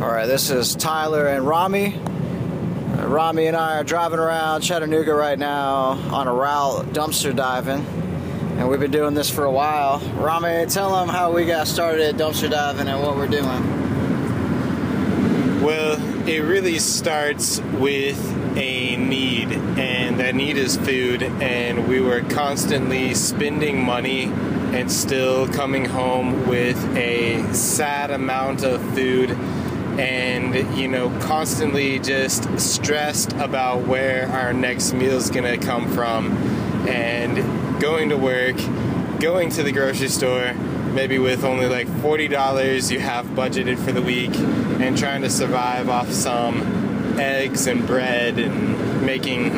All right, this is Tyler and Rami. Uh, Rami and I are driving around Chattanooga right now on a route dumpster diving, and we've been doing this for a while. Rami, tell them how we got started at dumpster diving and what we're doing. Well, it really starts with a need, and that need is food. And we were constantly spending money and still coming home with a sad amount of food, and you know, constantly just stressed about where our next meal is gonna come from, and going to work, going to the grocery store maybe with only like $40 you have budgeted for the week and trying to survive off some eggs and bread and making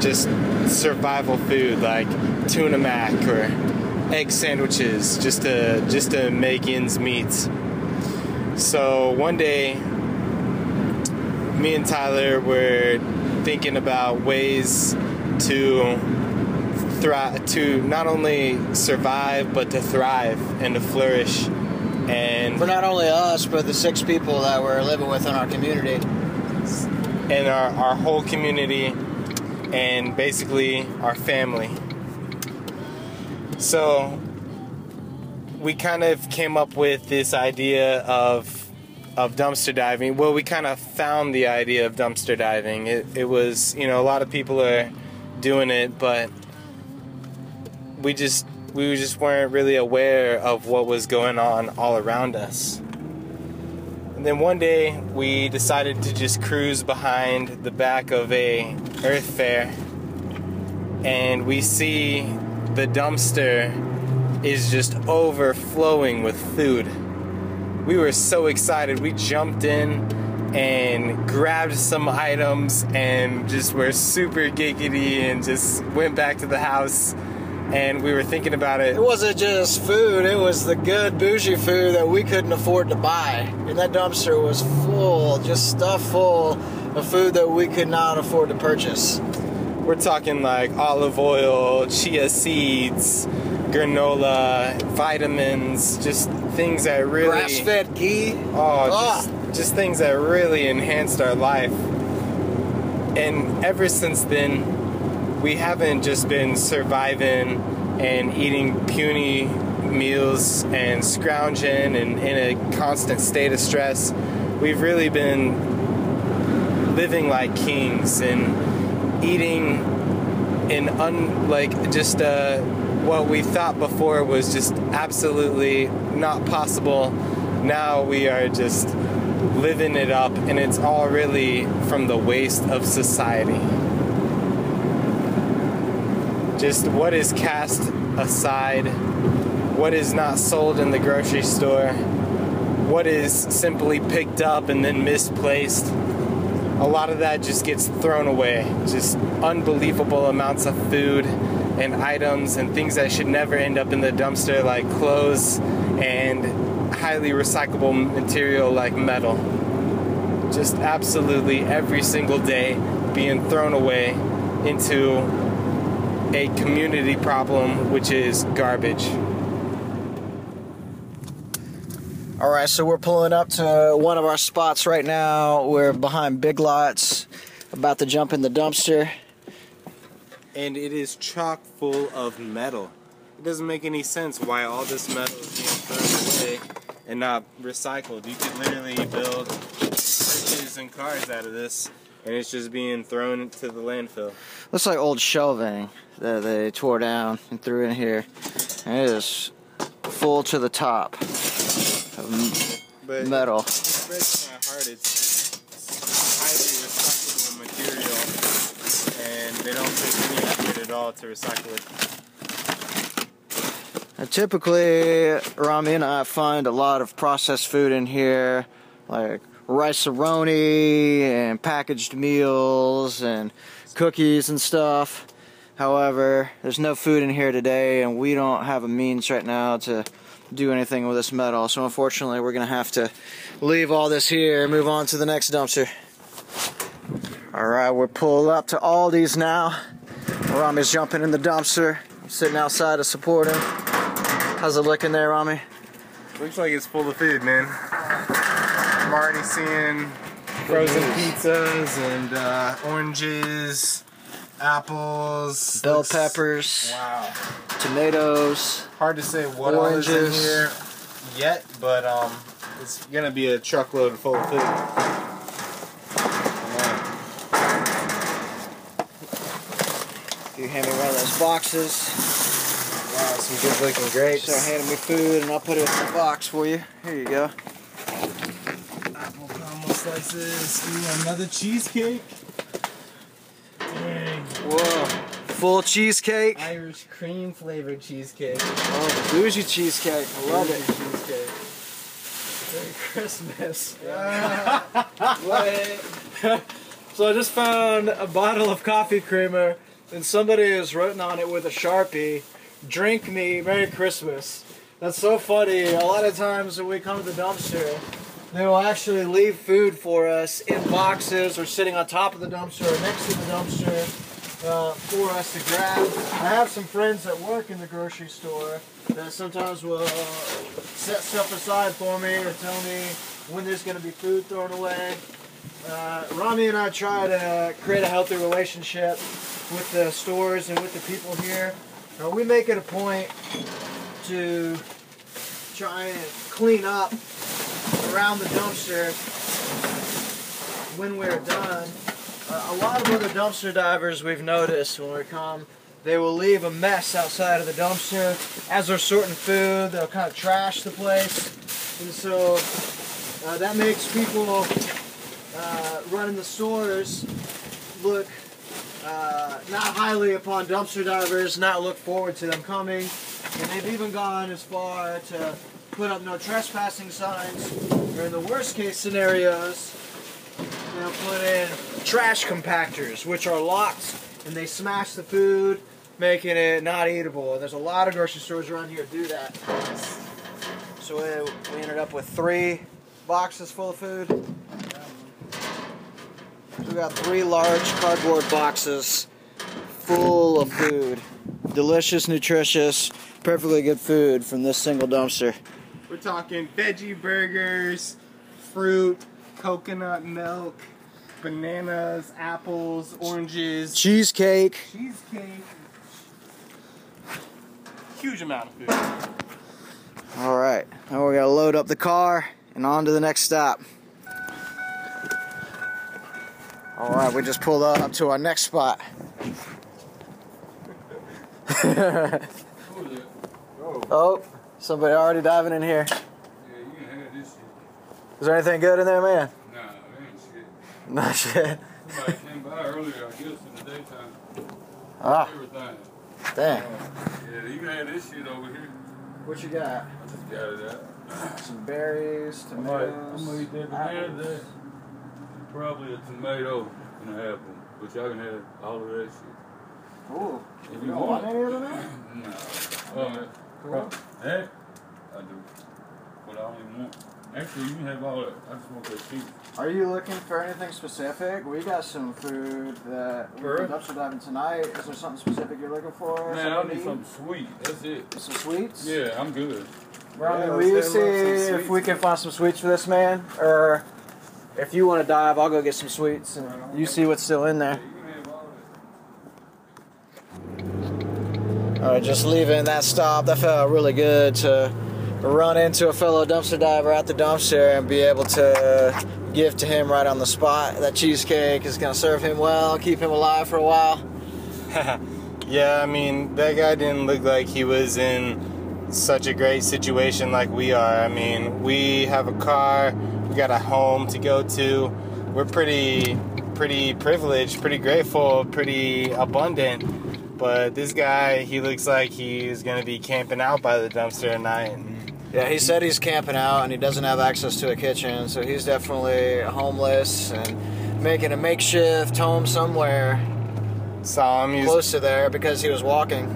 just survival food like tuna mac or egg sandwiches just to just to make ends meet. So one day me and Tyler were thinking about ways to thrive to not only survive but to thrive and to flourish and For not only us, but the six people that we're living with in our community. and our, our whole community and basically our family so we kind of came up with this idea of of dumpster diving well we kind of found the idea of dumpster diving it, it was you know a lot of people are doing it but we just we just weren't really aware of what was going on all around us. And then one day we decided to just cruise behind the back of a Earth Fare and we see the dumpster is just overflowing with food. We were so excited. We jumped in and grabbed some items and just were super giggity and just went back to the house and we were thinking about it It wasn't just food, it was the good bougie food that we couldn't afford to buy. And that dumpster was full, just stuff full of food that we could not afford to purchase. We're talking like olive oil, chia seeds, granola, vitamins, just things that really Grass fed ghee. Oh, Ah. just, just things that really enhanced our life. And ever since then, we haven't just been surviving and eating puny meals and scrounging and in a constant state of stress. We've really been living like kings and eating in un like just uh, what we thought before was just absolutely not possible. Now we are just living it up, and it's all really from the waste of society. Just what is cast aside, what is not sold in the grocery store, what is simply picked up and then misplaced. A lot of that just gets thrown away. Just unbelievable amounts of food and items and things that should never end up in the dumpster, like clothes and highly recyclable material like metal. Just absolutely every single day being thrown away into a community problem, which is garbage. All right, so we're pulling up to one of our spots right now. We're behind Big Lots, about to jump in the dumpster. And it is chock full of metal. It doesn't make any sense why all this metal is being thrown away and not recycled. You could literally build churches and cars out of this, and it's just being thrown to the landfill. Looks like old shelving that they tore down and threw in here. And it is full to the top of But metal. It breaks my heart. It's highly recyclable material, and they don't take any effort at all to recycle it. And typically, Rami and I find a lot of processed food in here, like rice-a-roni and packaged meals and cookies and stuff. However, there's no food in here today, and we don't have a means right now to do anything with this metal. So unfortunately, we're gonna have to leave all this here and move on to the next dumpster. All right, we're pulled up to Aldi's now. Rami's jumping in the dumpster. I'm sitting outside to support him. How's it looking there, Rami? Looks like it's full of food, man. I'm already seeing frozen pizzas and uh, oranges, apples, Bell looks- peppers, Wow. tomatoes. Hard to say what all is in here yet, but um, it's gonna be a truckload full of food. You hand me one of those boxes. Wow, some good looking grapes. Start handing me food, and I'll put it in the box for you. Here you go. Apple caramel slices. Ooh, another cheesecake. Dang. Whoa. Full cheesecake. Irish cream flavored cheesecake. Oh, bougie cheesecake. I love it. Cheesecake. Merry Christmas. so I just found a bottle of coffee creamer, and somebody has written on it with a sharpie, "Drink me, Merry Christmas." That's so funny. A lot of times when we come to the dumpster, they will actually leave food for us in boxes or sitting on top of the dumpster or next to the dumpster uh, for us to grab. I have some friends that work in the grocery store that sometimes will uh, set stuff aside for me or tell me when there's going to be food thrown away. Uh, Rami and I try to create a healthy relationship with the stores and with the people here. Uh, we make it a point to try and clean up around the dumpster when we're done. Uh, a lot of other dumpster divers we've noticed when we come, they will leave a mess outside of the dumpster as they're sorting food. They'll kind of trash the place, and so uh, that makes people uh, running the stores look uh, not highly upon dumpster divers, not look forward to them coming, and they've even gone as far to put up no trespassing signs, or in the worst case scenarios, they'll put in trash compactors, which are locked, and they smash the food, making it not eatable. And there's a lot of grocery stores around here do that. So we, we ended up with three boxes full of food. We got three large cardboard boxes full of food. Delicious, nutritious, perfectly good food from this single dumpster. We're talking veggie burgers, fruit, coconut milk, bananas, apples, oranges, Cheesecake. cheesecake. Huge amount of food. All right, now we're gonna load up the car and on to the next stop. All right, we just pulled up to our next spot. oh, somebody already diving in here. Yeah, you can have this shit. Is there anything good in there, man? Nah, ain't shit. No shit. Somebody came by earlier, I guess, in the daytime. Ah, Everything. dang. Yeah, you can have this shit over here. What you got? I just got it out. Some berries, tomatoes. I'm gonna eat that banana. There. Probably a tomato and an apple. But y'all can have all of that shit. Ooh, If you you don't want want. any of them? man? Nah. Oh, man. Cool. Hey, I do. But I don't want. Actually, you can have all that. I just want that cheese. Are you looking for anything specific? We got some food that we For can real? dumpster diving tonight. Is there something specific you're looking for? Man, I need to eat? something sweet. That's it. Some sweets? Yeah, I'm good. Ryan, Yeah, will you see have a little some if we can find some sweets for this man? Or if you want to dive, I'll go get some sweets and you see what's still in there. all. Alright, just leaving that stop. That felt really good to run into a fellow dumpster diver at the dumpster and be able to give to him right on the spot. That cheesecake is going to serve him well, keep him alive for a while. yeah, I mean, that guy didn't look like he was in such a great situation like we are. I mean, we have a car, got a home to go to. We're pretty pretty privileged, pretty grateful, pretty abundant. But this guy, he looks like he's to be camping out by the dumpster at night. Yeah, he said he's camping out and he doesn't have access to a kitchen, so he's definitely homeless and making a makeshift home somewhere Saw him, close to there because he was walking.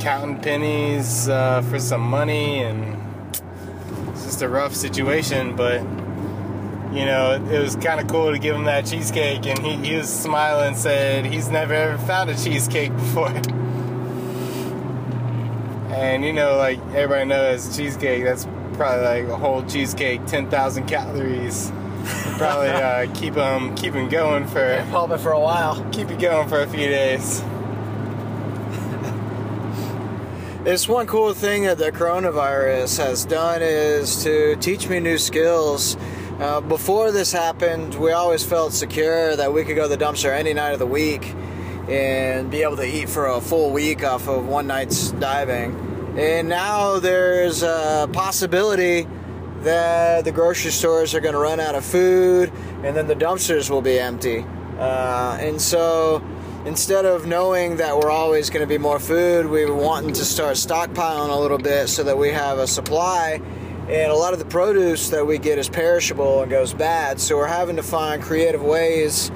counting pennies uh, for some money, and it's just a rough situation. But you know, it was kind of cool to give him that cheesecake, and he, he was smiling, said he's never ever found a cheesecake before. and you know, like everybody knows, cheesecake that's probably like a whole cheesecake, ten thousand calories. Probably uh, keep them keep 'em going for Probably for a while. keep it going for a few days. It's one cool thing that the coronavirus has done is to teach me new skills. Uh, before this happened, we always felt secure that we could go to the dumpster any night of the week and be able to eat for a full week off of one night's diving. And now there's a possibility that the grocery stores are going to run out of food and then the dumpsters will be empty. Uh, and so instead of knowing that we're always going to be more food, we were wanting to start stockpiling a little bit so that we have a supply. And a lot of the produce that we get is perishable and goes bad. So we're having to find creative ways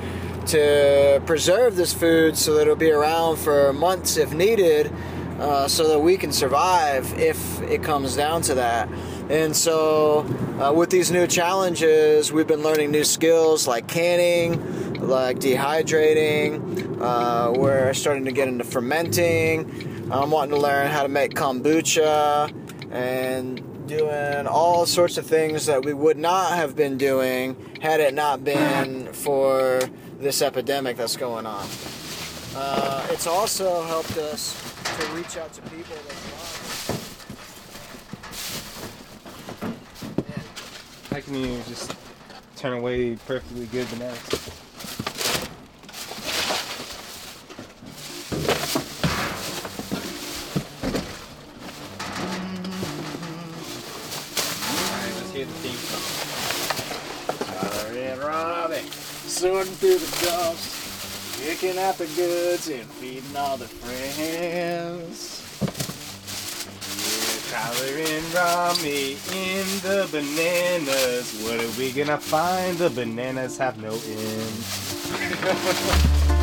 to preserve this food so that it'll be around for months if needed, uh, so that we can survive if it comes down to that. And so, uh, with these new challenges, we've been learning new skills like canning, like dehydrating. Uh, we're starting to get into fermenting. I'm wanting to learn how to make kombucha and doing all sorts of things that we would not have been doing had it not been for this epidemic that's going on. Uh, it's also helped us to reach out to people that How can you just turn away perfectly good bananas? Sorting through the dumps, picking out the goods and feeding all the friends. Yeah, Tyler and Rami in the bananas. What are we gonna find? The bananas have no end.